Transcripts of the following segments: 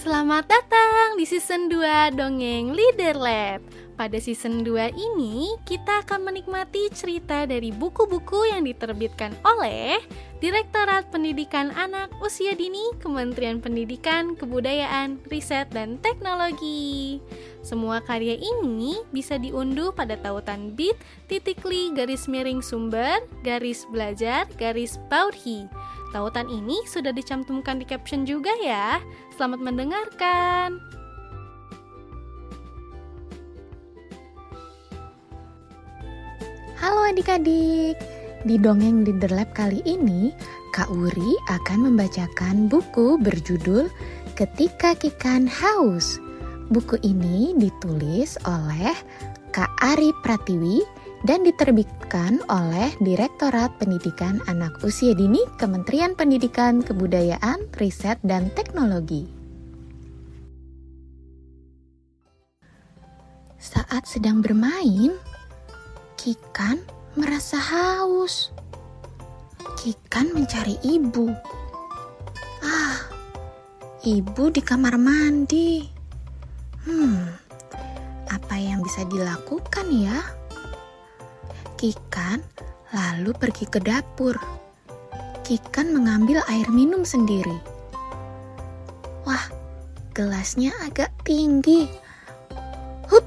Selamat datang di season 2 Dongeng Leader Lab. Pada season 2 ini, kita akan menikmati cerita dari buku-buku yang diterbitkan oleh Direktorat Pendidikan Anak Usia Dini Kementerian Pendidikan, Kebudayaan, Riset, dan Teknologi. Semua karya ini bisa diunduh pada tautan bit.ly garis miring sumber garis belajar garis baudhi. Tautan ini sudah dicantumkan di caption juga ya. Selamat mendengarkan. Halo adik-adik, di Dongeng Leader Lab kali ini, Kak Uri akan membacakan buku berjudul Ketika Kikan Haus. Buku ini ditulis oleh Kak Ari Pratiwi dan diterbitkan oleh Direktorat Pendidikan Anak Usia Dini Kementerian Pendidikan, Kebudayaan, Riset, dan Teknologi. Saat sedang bermain, Kikan merasa haus. Kikan mencari ibu. Ah, ibu di kamar mandi. Hmm, apa yang bisa dilakukan ya? Kikan lalu pergi ke dapur. Kikan mengambil air minum sendiri. Wah, gelasnya agak tinggi. Hup!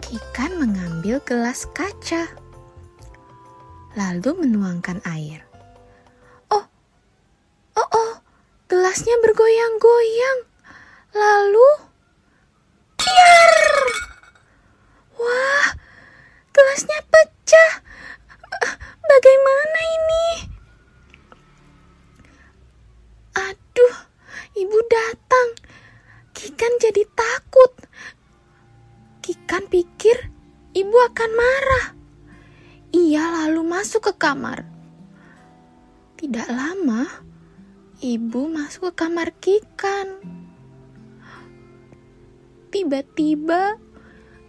Kikan mengambil gelas kaca. Lalu menuangkan air. Oh, oh, oh, gelasnya bergoyang-goyang. Lalu, piar! Ibu datang. Kikan jadi takut. Kikan pikir ibu akan marah. Ia lalu masuk ke kamar. Tidak lama, ibu masuk ke kamar Kikan. Tiba-tiba,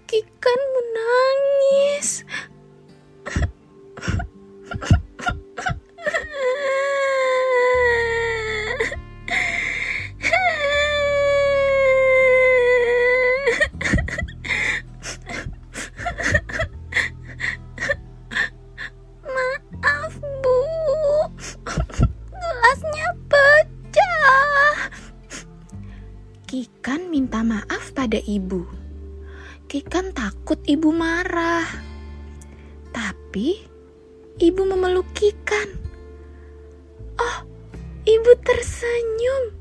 Kikan menangis. Maaf pada ibu. Kikan takut ibu marah. Tapi ibu memeluk Kikan. Oh, ibu tersenyum.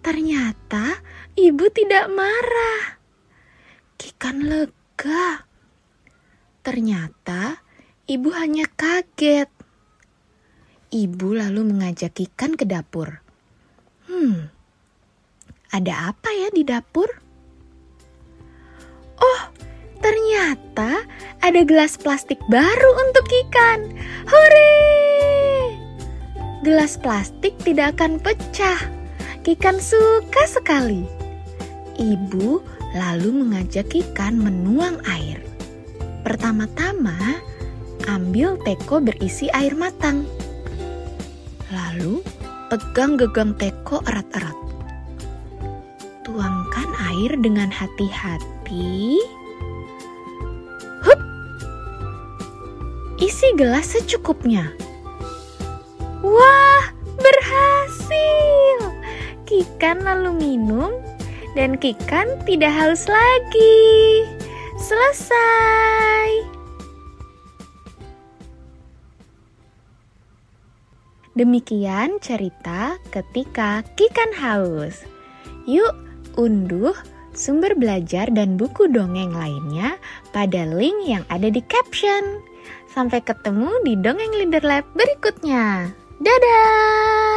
Ternyata ibu tidak marah. Kikan lega. Ternyata ibu hanya kaget. Ibu lalu mengajak Kikan ke dapur. Hmm, ada apa ya di dapur? Ternyata ada gelas plastik baru untuk ikan. Hore! Gelas plastik tidak akan pecah. Kikan suka sekali. Ibu lalu mengajak Kikan menuang air. Pertama-tama, ambil teko berisi air matang. Lalu, pegang gegang teko erat-erat. Tuangkan air dengan hati-hati. Isi gelas secukupnya. Wah, berhasil! Kikan lalu minum dan Kikan tidak haus lagi. Selesai. Demikian cerita ketika Kikan haus. Yuk, unduh sumber belajar dan buku dongeng lainnya pada link yang ada di caption. Sampai ketemu di Dongeng Leader Lab berikutnya. Dadah!